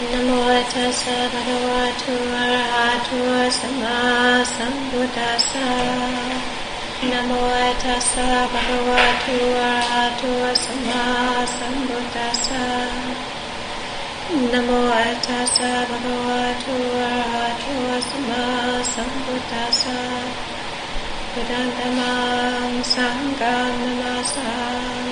นะโมตัสสะภะคะวะโตอะระหะโตสัมมาสัมพุทธัสสะนะโมตัสสะภะคะวะโตอะระหะโตสัมมาสัมพุทธัสสะนะโมตัสสะภะคะวะโตอะระหะโตสัมมาสัมพุทธัสสะพุทธังธัมมังสังฆังนะมาสา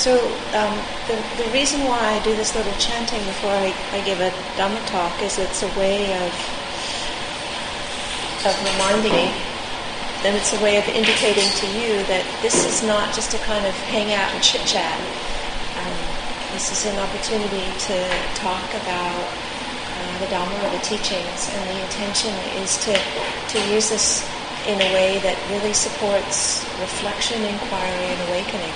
So um, the, the reason why I do this little chanting before I, I give a Dhamma talk is it's a way of of reminding me, and it's a way of indicating to you that this is not just a kind of hang out and chit chat. Um, this is an opportunity to talk about uh, the Dhamma or the teachings, and the intention is to to use this in a way that really supports reflection, inquiry, and awakening.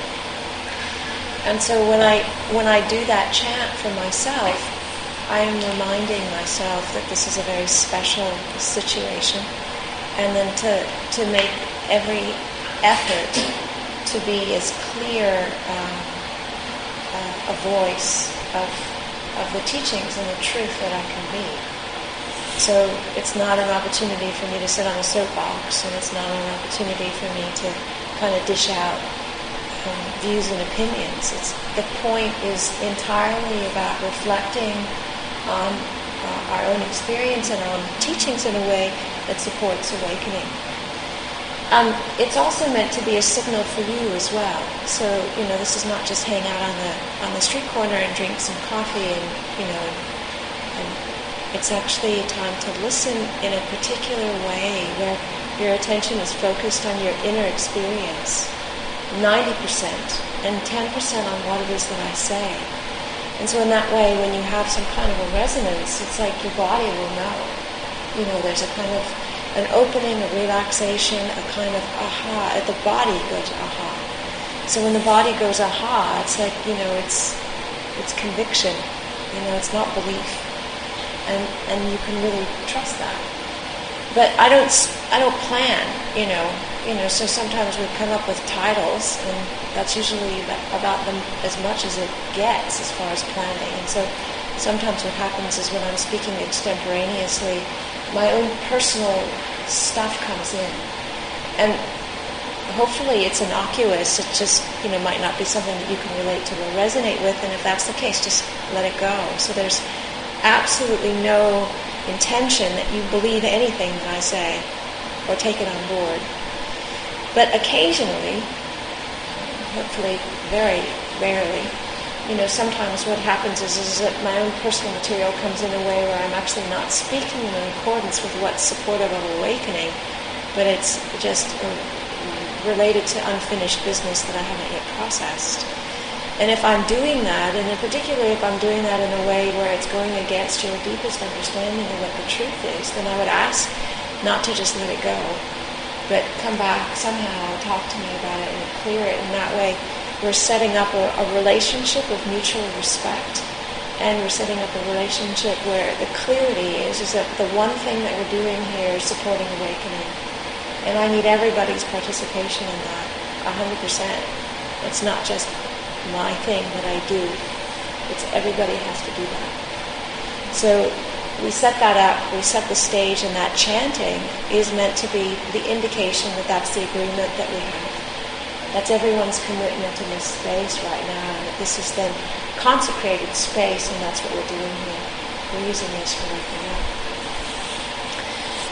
And so when I when I do that chant for myself, I am reminding myself that this is a very special situation, and then to to make every effort to be as clear um, uh, a voice of of the teachings and the truth that I can be. So it's not an opportunity for me to sit on a soapbox, and it's not an opportunity for me to kind of dish out um, views and opinions. It's, the point is entirely about reflecting on uh, our own experience and our own teachings in a way that supports awakening. Um, it's also meant to be a signal for you as well. So you know, this is not just hang out on the on the street corner and drink some coffee and you know, and it's actually a time to listen in a particular way where your attention is focused on your inner experience 90% and 10% on what it is that I say. And so in that way, when you have some kind of a resonance, it's like your body will know. You know, there's a kind of an opening, a relaxation, a kind of aha. The body goes aha. So when the body goes aha, it's like, you know, it's it's conviction. You know, it's not belief. And and you can really trust that. But I don't I don't plan, you know, you know, so sometimes we come up with titles, and that's usually about them as much as it gets as far as planning. And so sometimes what happens is when I'm speaking extemporaneously, my own personal stuff comes in. And hopefully it's innocuous. It just, you know, might not be something that you can relate to or resonate with. And if that's the case, just let it go. So there's absolutely no intention that you believe anything that I say or take it on board. But occasionally, hopefully very rarely, you know, sometimes what happens is, is that my own personal material comes in a way where I'm actually not speaking in accordance with what's supportive of awakening, but it's just uh, related to unfinished business that I haven't yet processed. And if I'm doing that, and particularly if I'm doing that in a way where it's going against your deepest understanding of what the truth is, then I would ask not to just let it go, but come back somehow, talk to me about it, and clear it. And that way, we're setting up a, a relationship of mutual respect, and we're setting up a relationship where the clarity is is that the one thing that we're doing here is supporting awakening, and I need everybody's participation in that, hundred percent. It's not just my thing that I do. It's everybody has to do that. So we set that up, we set the stage, and that chanting is meant to be the indication that that's the agreement that we have. That's everyone's commitment in this space right now, and that this is then consecrated space, and that's what we're doing here. We're using this for waking up.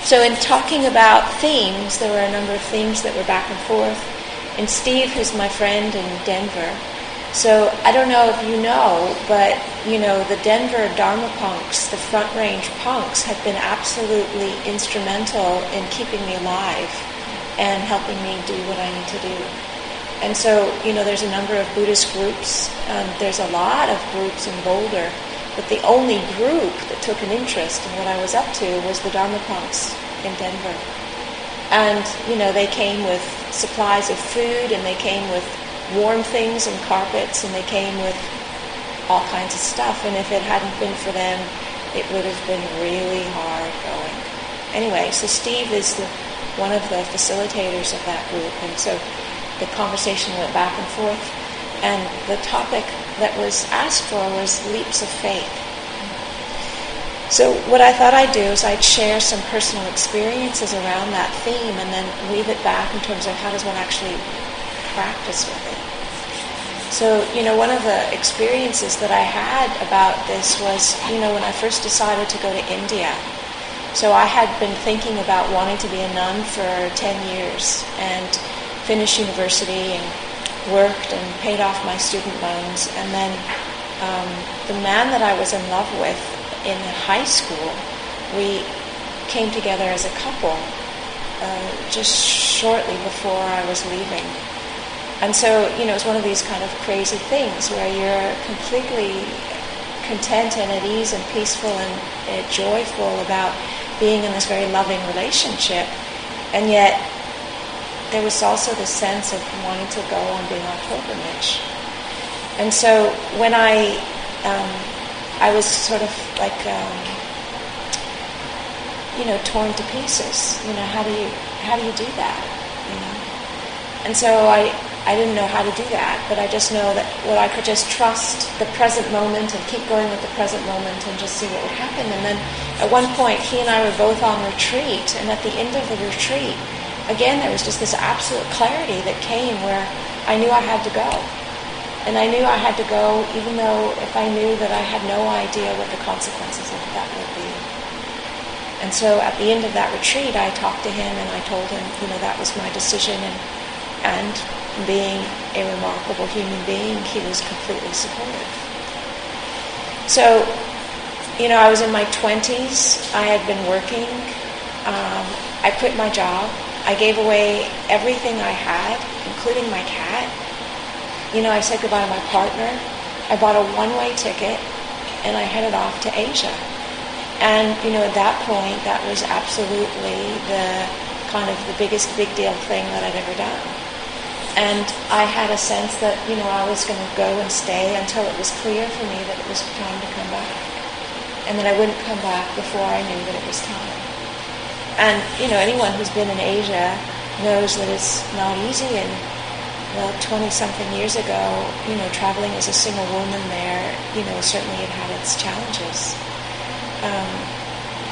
So, in talking about themes, there were a number of themes that were back and forth. And Steve, who's my friend in Denver, so I don't know if you know, but you know the Denver Dharma Punx, the Front Range punks, have been absolutely instrumental in keeping me alive and helping me do what I need to do. And so you know, there's a number of Buddhist groups. Um, there's a lot of groups in Boulder, but the only group that took an interest in what I was up to was the Dharma Punx in Denver. And you know, they came with supplies of food, and they came with warm things and carpets, and they came with all kinds of stuff. And if it hadn't been for them, it would have been really hard going. Anyway, so Steve is the, one of the facilitators of that group, and so the conversation went back and forth, and the topic that was asked for was leaps of faith. So what I thought I'd do is I'd share some personal experiences around that theme and then weave it back in terms of how does one actually practice with it. So, you know, one of the experiences that I had about this was, you know, when I first decided to go to India. So I had been thinking about wanting to be a nun for 10 years and finished university and worked and paid off my student loans. And then um, the man that I was in love with in high school, we came together as a couple uh, just shortly before I was leaving. And so, you know, it's one of these kind of crazy things where you're completely content and at ease and peaceful and uh, joyful about being in this very loving relationship. And yet, there was also the sense of wanting to go on being on pilgrimage. And so, when I, um, I was sort of like, um, you know, torn to pieces. You know, how do you, how do you do that? You know, and so I, I didn't know how to do that, but I just know that what I could just trust the present moment and keep going with the present moment and just see what would happen. And then at one point, he and I were both on retreat, and at the end of the retreat, again, there was just this absolute clarity that came where I knew I had to go. And I knew I had to go even though if I knew that I had no idea what the consequences of that would be. And so at the end of that retreat, I talked to him and I told him, you know, that was my decision and, and being a remarkable human being, he was completely supportive. So, you know, I was in my 20s. I had been working. Um, I quit my job. I gave away everything I had, including my cat. You know, I said goodbye to my partner. I bought a one-way ticket, and I headed off to Asia. And, you know, at that point, that was absolutely the kind of the biggest big deal thing that I'd ever done. And I had a sense that, you know, I was going to go and stay until it was clear for me that it was time to come back. And that I wouldn't come back before I knew that it was time. And, you know, anyone who's been in Asia knows that it's not easy. And, well, 20 something years ago, you know, traveling as a single woman there, you know, certainly it had its challenges. Um,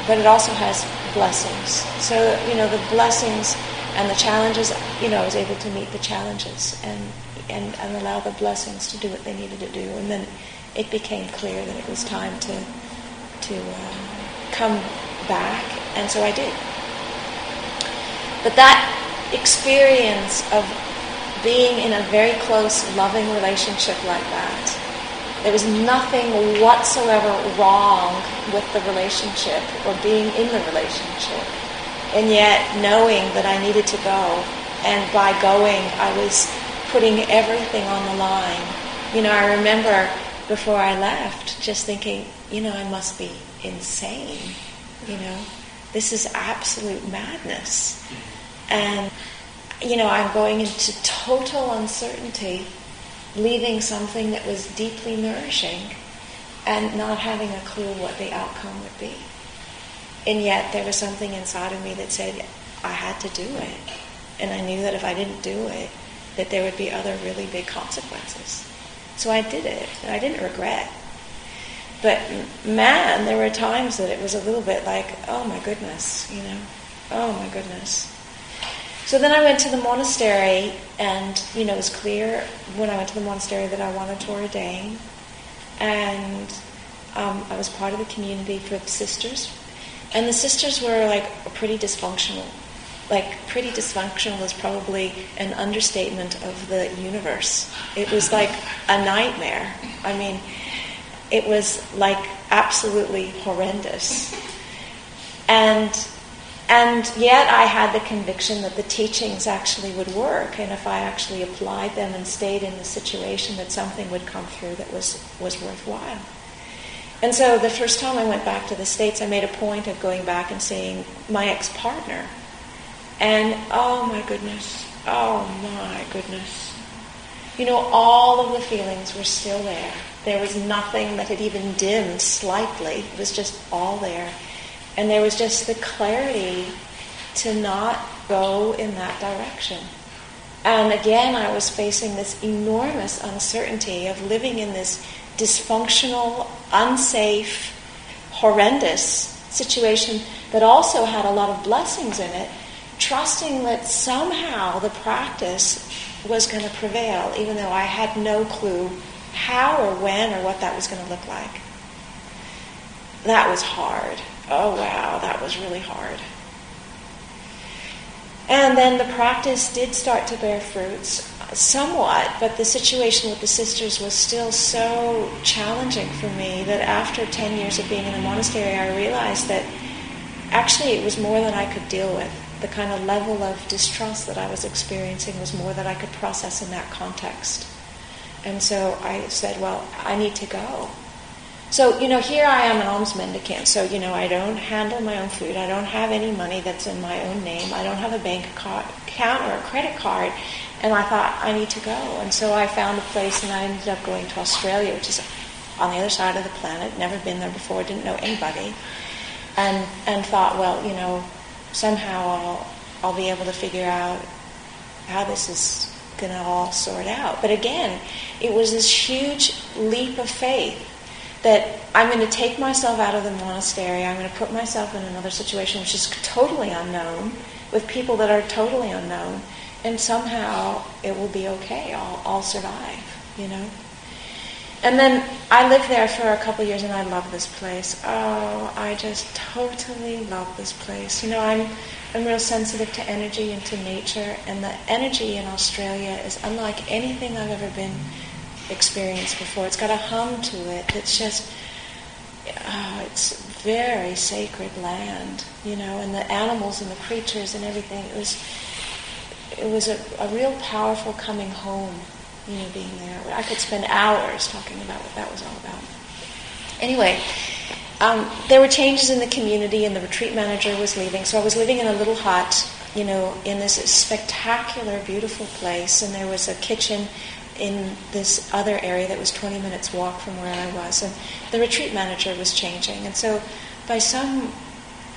but it also has blessings. So, you know, the blessings and the challenges, you know, I was able to meet the challenges and, and, and allow the blessings to do what they needed to do. And then it became clear that it was time to, to um, come back, and so I did. But that experience of being in a very close, loving relationship like that, there was nothing whatsoever wrong with the relationship or being in the relationship and yet knowing that I needed to go. And by going, I was putting everything on the line. You know, I remember before I left just thinking, you know, I must be insane. You know, this is absolute madness. And, you know, I'm going into total uncertainty, leaving something that was deeply nourishing and not having a clue what the outcome would be. And yet there was something inside of me that said I had to do it. And I knew that if I didn't do it, that there would be other really big consequences. So I did it. And I didn't regret. But man, there were times that it was a little bit like, oh my goodness, you know, oh my goodness. So then I went to the monastery, and you know, it was clear when I went to the monastery that I wanted to ordain, and um, I was part of the community for the sisters and the sisters were like pretty dysfunctional. Like, pretty dysfunctional is probably an understatement of the universe. It was like a nightmare. I mean, it was like absolutely horrendous. And and yet I had the conviction that the teachings actually would work, and if I actually applied them and stayed in the situation, that something would come through that was, was worthwhile. And so the first time I went back to the States, I made a point of going back and seeing my ex partner. And oh my goodness, oh my goodness. You know, all of the feelings were still there. There was nothing that had even dimmed slightly. It was just all there. And there was just the clarity to not go in that direction. And again, I was facing this enormous uncertainty of living in this dysfunctional, unsafe, horrendous situation that also had a lot of blessings in it, trusting that somehow the practice was going to prevail, even though I had no clue how or when or what that was going to look like. That was hard. Oh, wow, that was really hard. And then the practice did start to bear fruits somewhat, but the situation with the sisters was still so challenging for me that after 10 years of being in the monastery, I realized that actually it was more than I could deal with. The kind of level of distrust that I was experiencing was more than I could process in that context. And so I said, well, I need to go. So, you know, here I am an alms mendicant. So, you know, I don't handle my own food. I don't have any money that's in my own name. I don't have a bank account or a credit card. And I thought, I need to go. And so I found a place and I ended up going to Australia, which is on the other side of the planet. Never been there before, didn't know anybody. And, and thought, well, you know, somehow I'll, I'll be able to figure out how this is going to all sort out. But again, it was this huge leap of faith that I'm going to take myself out of the monastery, I'm going to put myself in another situation which is totally unknown, with people that are totally unknown, and somehow it will be okay. I'll, I'll survive, you know? And then I lived there for a couple years and I love this place. Oh, I just totally love this place. You know, I'm I'm real sensitive to energy and to nature, and the energy in Australia is unlike anything I've ever been experienced before. It's got a hum to it. It's just, oh, it's very sacred land, you know, and the animals and the creatures and everything. It was, it was a, a real powerful coming home, you know, being there. I could spend hours talking about what that was all about. Anyway, um, there were changes in the community, and the retreat manager was leaving. So I was living in a little hut, you know, in this spectacular, beautiful place, and there was a kitchen in this other area that was 20 minutes walk from where I was. And the retreat manager was changing. And so by some,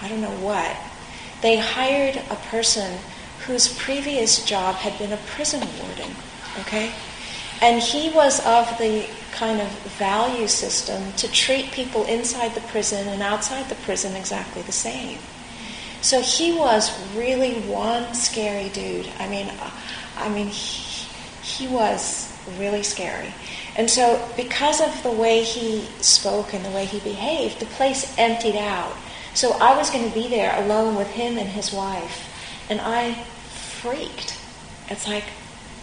I don't know what, they hired a person whose previous job had been a prison warden, okay? And he was of the kind of value system to treat people inside the prison and outside the prison exactly the same. So he was really one scary dude. I mean, I mean, he was really scary. And so, because of the way he spoke and the way he behaved, the place emptied out. So, I was going to be there alone with him and his wife. And I freaked. It's like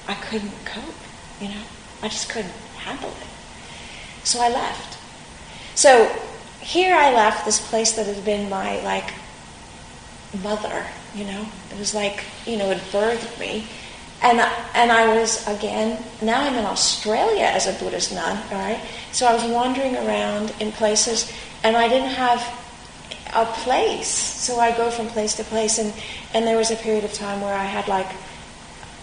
I couldn't cope, you know? I just couldn't handle it. So, I left. So, here I left this place that had been my, like, mother, you know? It was like, you know, it birthed me. And, and I was, again, now I'm in Australia as a Buddhist nun, all right? So I was wandering around in places, and I didn't have a place. So I go from place to place, and, and there was a period of time where I had like,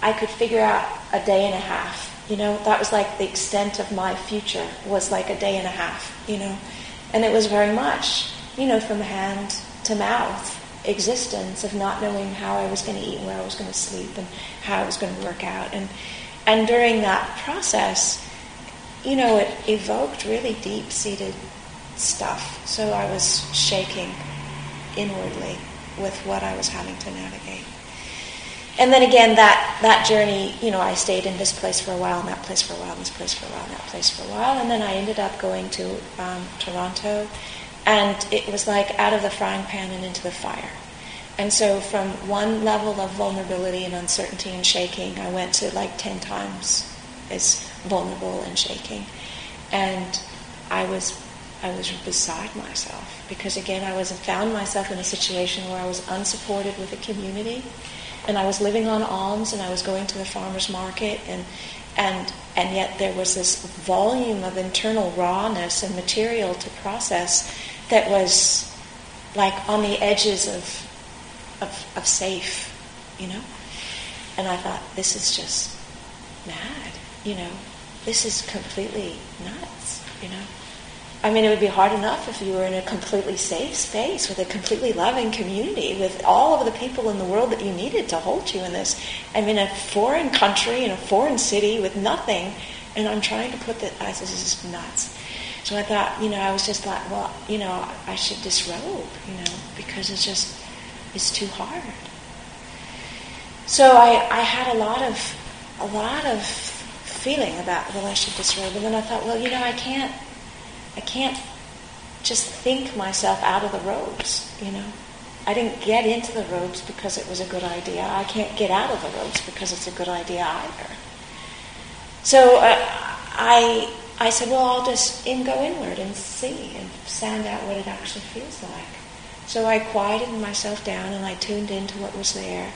I could figure out a day and a half. You know, that was like the extent of my future was like a day and a half, you know. And it was very much, you know, from hand to mouth existence of not knowing how I was going to eat, and where I was going to sleep, and how it was going to work out. And and during that process, you know, it evoked really deep-seated stuff. So I was shaking inwardly with what I was having to navigate. And then again, that, that journey, you know, I stayed in this place for a while, and that place for a while, and this place for a while, and that place for a while. And then I ended up going to um, Toronto and it was like out of the frying pan and into the fire. And so from one level of vulnerability and uncertainty and shaking, I went to like 10 times as vulnerable and shaking. And I was I was beside myself because again I was found myself in a situation where I was unsupported with a community and I was living on alms and I was going to the farmers market and and and yet there was this volume of internal rawness and material to process that was like on the edges of, of, of safe, you know? And I thought, this is just mad, you know? This is completely nuts, you know? I mean, it would be hard enough if you were in a completely safe space with a completely loving community, with all of the people in the world that you needed to hold you in this. I'm in a foreign country, in a foreign city, with nothing, and I'm trying to put that. I said, this is nuts. So I thought, you know, I was just like, well, you know, I should disrobe, you know, because it's just, it's too hard. So I, I had a lot of, a lot of feeling about, well, I should disrobe. And then I thought, well, you know, I can't, I can't just think myself out of the robes, you know. I didn't get into the robes because it was a good idea. I can't get out of the robes because it's a good idea either. So uh, I, I said, well, I'll just in, go inward and see and sound out what it actually feels like. So I quieted myself down and I tuned into what was there.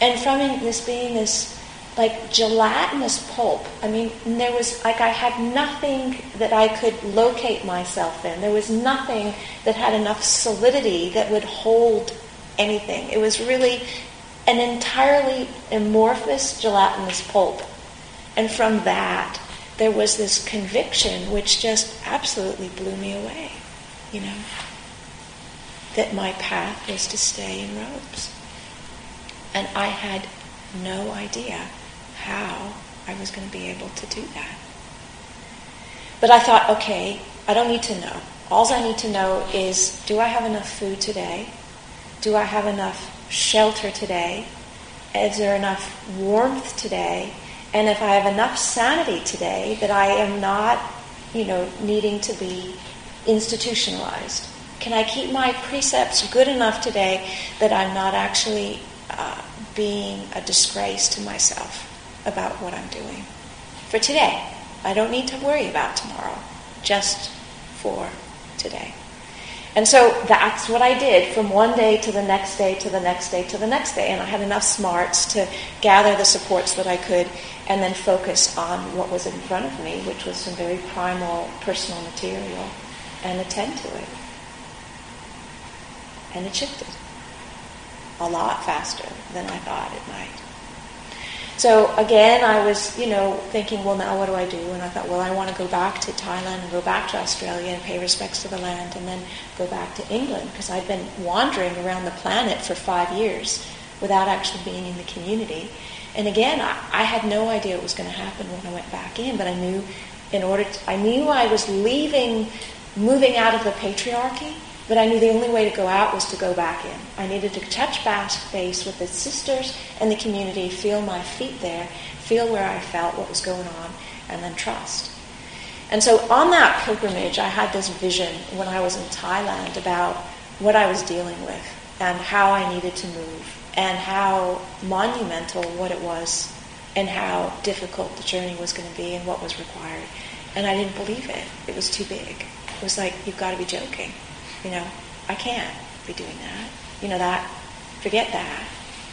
And from this being this like gelatinous pulp. I mean, there was like I had nothing that I could locate myself in. There was nothing that had enough solidity that would hold anything. It was really an entirely amorphous gelatinous pulp. And from that, there was this conviction which just absolutely blew me away, you know, that my path was to stay in robes. And I had no idea how I was going to be able to do that. But I thought, okay, I don't need to know. All I need to know is do I have enough food today? Do I have enough shelter today? Is there enough warmth today? And if I have enough sanity today that I am not, you know, needing to be institutionalized? Can I keep my precepts good enough today that I'm not actually uh, being a disgrace to myself? about what I'm doing for today. I don't need to worry about tomorrow, just for today. And so that's what I did from one day to the next day to the next day to the next day. And I had enough smarts to gather the supports that I could and then focus on what was in front of me, which was some very primal personal material, and attend to it. And it shifted a lot faster than I thought it might. So again, I was, you know, thinking, well, now what do I do? And I thought, well, I want to go back to Thailand and go back to Australia and pay respects to the land, and then go back to England because I'd been wandering around the planet for five years without actually being in the community. And again, I, I had no idea what was going to happen when I went back in, but I knew in order, to, I knew I was leaving, moving out of the patriarchy but I knew the only way to go out was to go back in. I needed to touch base with the sisters and the community, feel my feet there, feel where I felt what was going on, and then trust. And so on that pilgrimage, I had this vision when I was in Thailand about what I was dealing with and how I needed to move and how monumental what it was and how difficult the journey was going to be and what was required. And I didn't believe it. It was too big. It was like, you've got to be joking. You know, I can't be doing that. You know, that, forget that,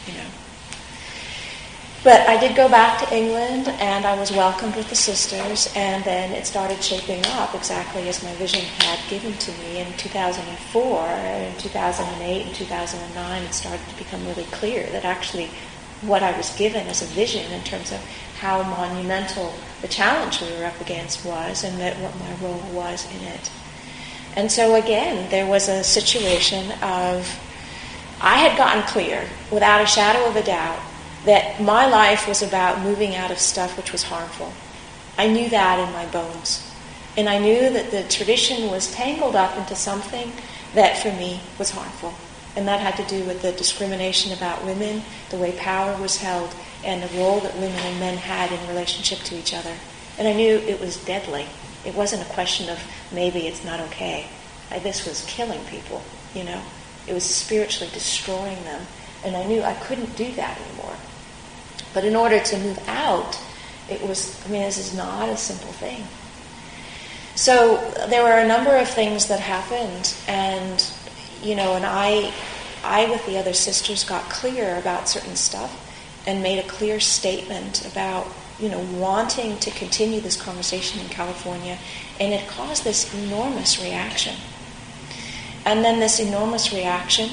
you know. But I did go back to England and I was welcomed with the sisters, and then it started shaping up exactly as my vision had given to me in 2004. In 2008 and 2009, it started to become really clear that actually what I was given as a vision in terms of how monumental the challenge we were up against was and that what my role was in it. And so again, there was a situation of I had gotten clear, without a shadow of a doubt, that my life was about moving out of stuff which was harmful. I knew that in my bones. And I knew that the tradition was tangled up into something that for me was harmful. And that had to do with the discrimination about women, the way power was held, and the role that women and men had in relationship to each other. And I knew it was deadly. It wasn't a question of maybe it's not okay. I, this was killing people, you know. It was spiritually destroying them. And I knew I couldn't do that anymore. But in order to move out, it was, I mean, this is not a simple thing. So there were a number of things that happened, and, you know, and I, I with the other sisters got clear about certain stuff and made a clear statement about you know, wanting to continue this conversation in California, and it caused this enormous reaction. And then this enormous reaction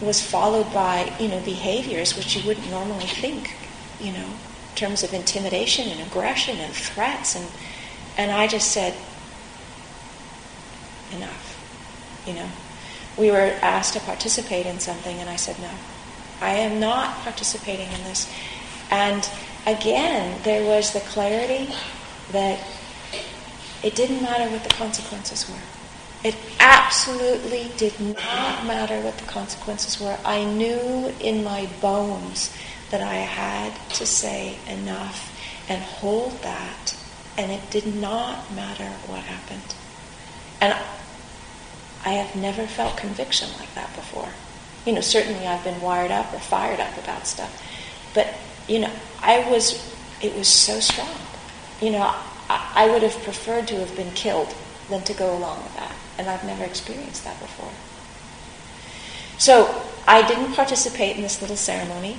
was followed by, you know, behaviors which you wouldn't normally think, you know, in terms of intimidation and aggression and threats. And, and I just said, enough. You know, we were asked to participate in something, and I said no. I am not participating in this. And again, there was the clarity that it didn't matter what the consequences were. It absolutely did not matter what the consequences were. I knew in my bones that I had to say enough and hold that, and it did not matter what happened. And I have never felt conviction like that before. You know, certainly I've been wired up or fired up about stuff, but you know, I was, it was so strong. You know, I, I would have preferred to have been killed than to go along with that. And I've never experienced that before. So I didn't participate in this little ceremony.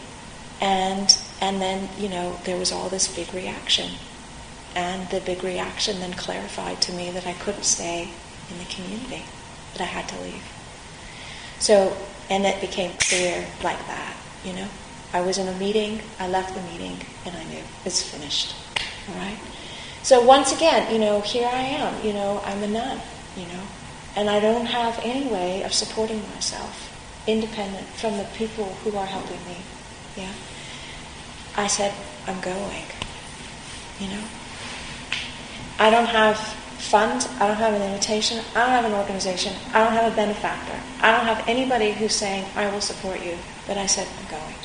And, and then, you know, there was all this big reaction. And the big reaction then clarified to me that I couldn't stay in the community, that I had to leave. So, and it became clear like that, you know. I was in a meeting, I left the meeting, and I knew it's finished. All right? So once again, you know, here I am, you know, I'm a nun, you know, and I don't have any way of supporting myself independent from the people who are helping me. Yeah. I said, I'm going. You know? I don't have funds, I don't have an invitation, I don't have an organization, I don't have a benefactor. I don't have anybody who's saying, I will support you. But I said, I'm going.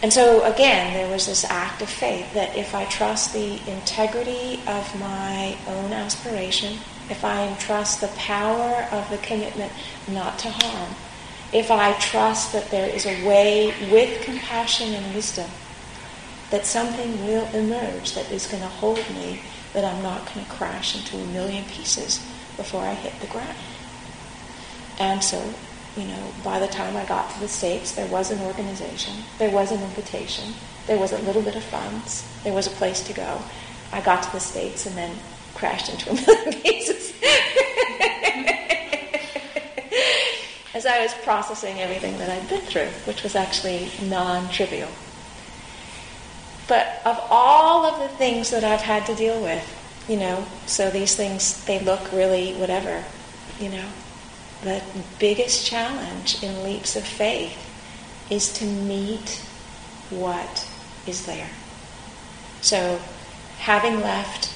And so again, there was this act of faith that if I trust the integrity of my own aspiration, if I trust the power of the commitment not to harm, if I trust that there is a way with compassion and wisdom, that something will emerge that is going to hold me, that I'm not going to crash into a million pieces before I hit the ground. And so you know, by the time I got to the States, there was an organization, there was an invitation, there was a little bit of funds, there was a place to go. I got to the States and then crashed into a million pieces. As I was processing everything that I'd been through, which was actually non trivial. But of all of the things that I've had to deal with, you know, so these things, they look really whatever, you know, the biggest challenge in leaps of faith is to meet what is there. So, having left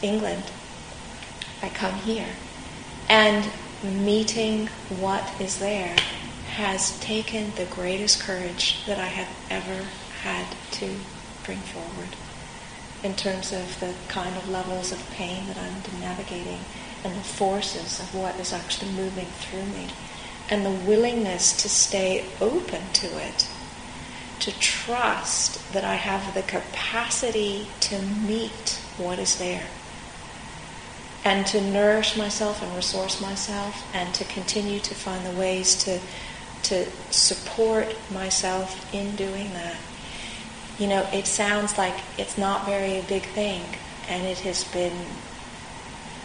England, I come here, and meeting what is there has taken the greatest courage that I have ever had to bring forward in terms of the kind of levels of pain that I'm navigating and the forces of what is actually moving through me, and the willingness to stay open to it, to trust that I have the capacity to meet what is there, and to nourish myself and resource myself, and to continue to find the ways to to support myself in doing that. You know, it sounds like it's not very big thing, and it has been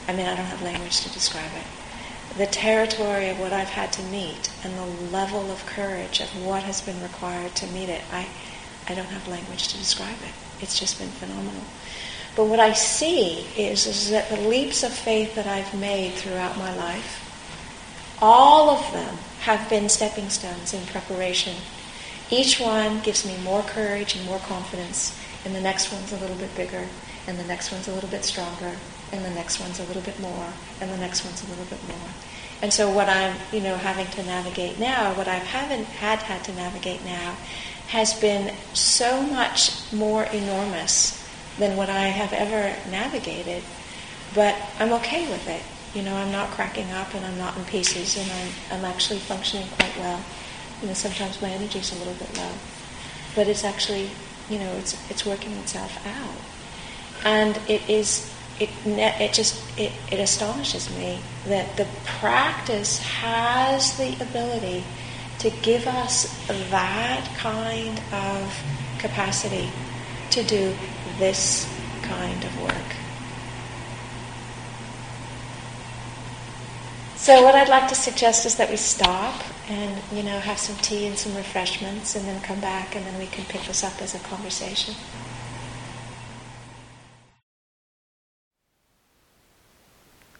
I mean, I don't have language to describe it. The territory of what I've had to meet and the level of courage of what has been required to meet it, I, I don't have language to describe it. It's just been phenomenal. But what I see is, is that the leaps of faith that I've made throughout my life, all of them have been stepping stones in preparation. Each one gives me more courage and more confidence, and the next one's a little bit bigger, and the next one's a little bit stronger, and the next one's a little bit more, and the next one's a little bit more. And so what I'm, you know, having to navigate now, what I haven't had had to navigate now, has been so much more enormous than what I have ever navigated. But I'm okay with it. You know, I'm not cracking up and I'm not in pieces and I'm, I'm actually functioning quite well. You know, sometimes my energy's a little bit low. But it's actually, you know, it's, it's working itself out. And it is it, it just it, it astonishes me that the practice has the ability to give us that kind of capacity to do this kind of work. So what I'd like to suggest is that we stop and you know have some tea and some refreshments and then come back and then we can pick this up as a conversation.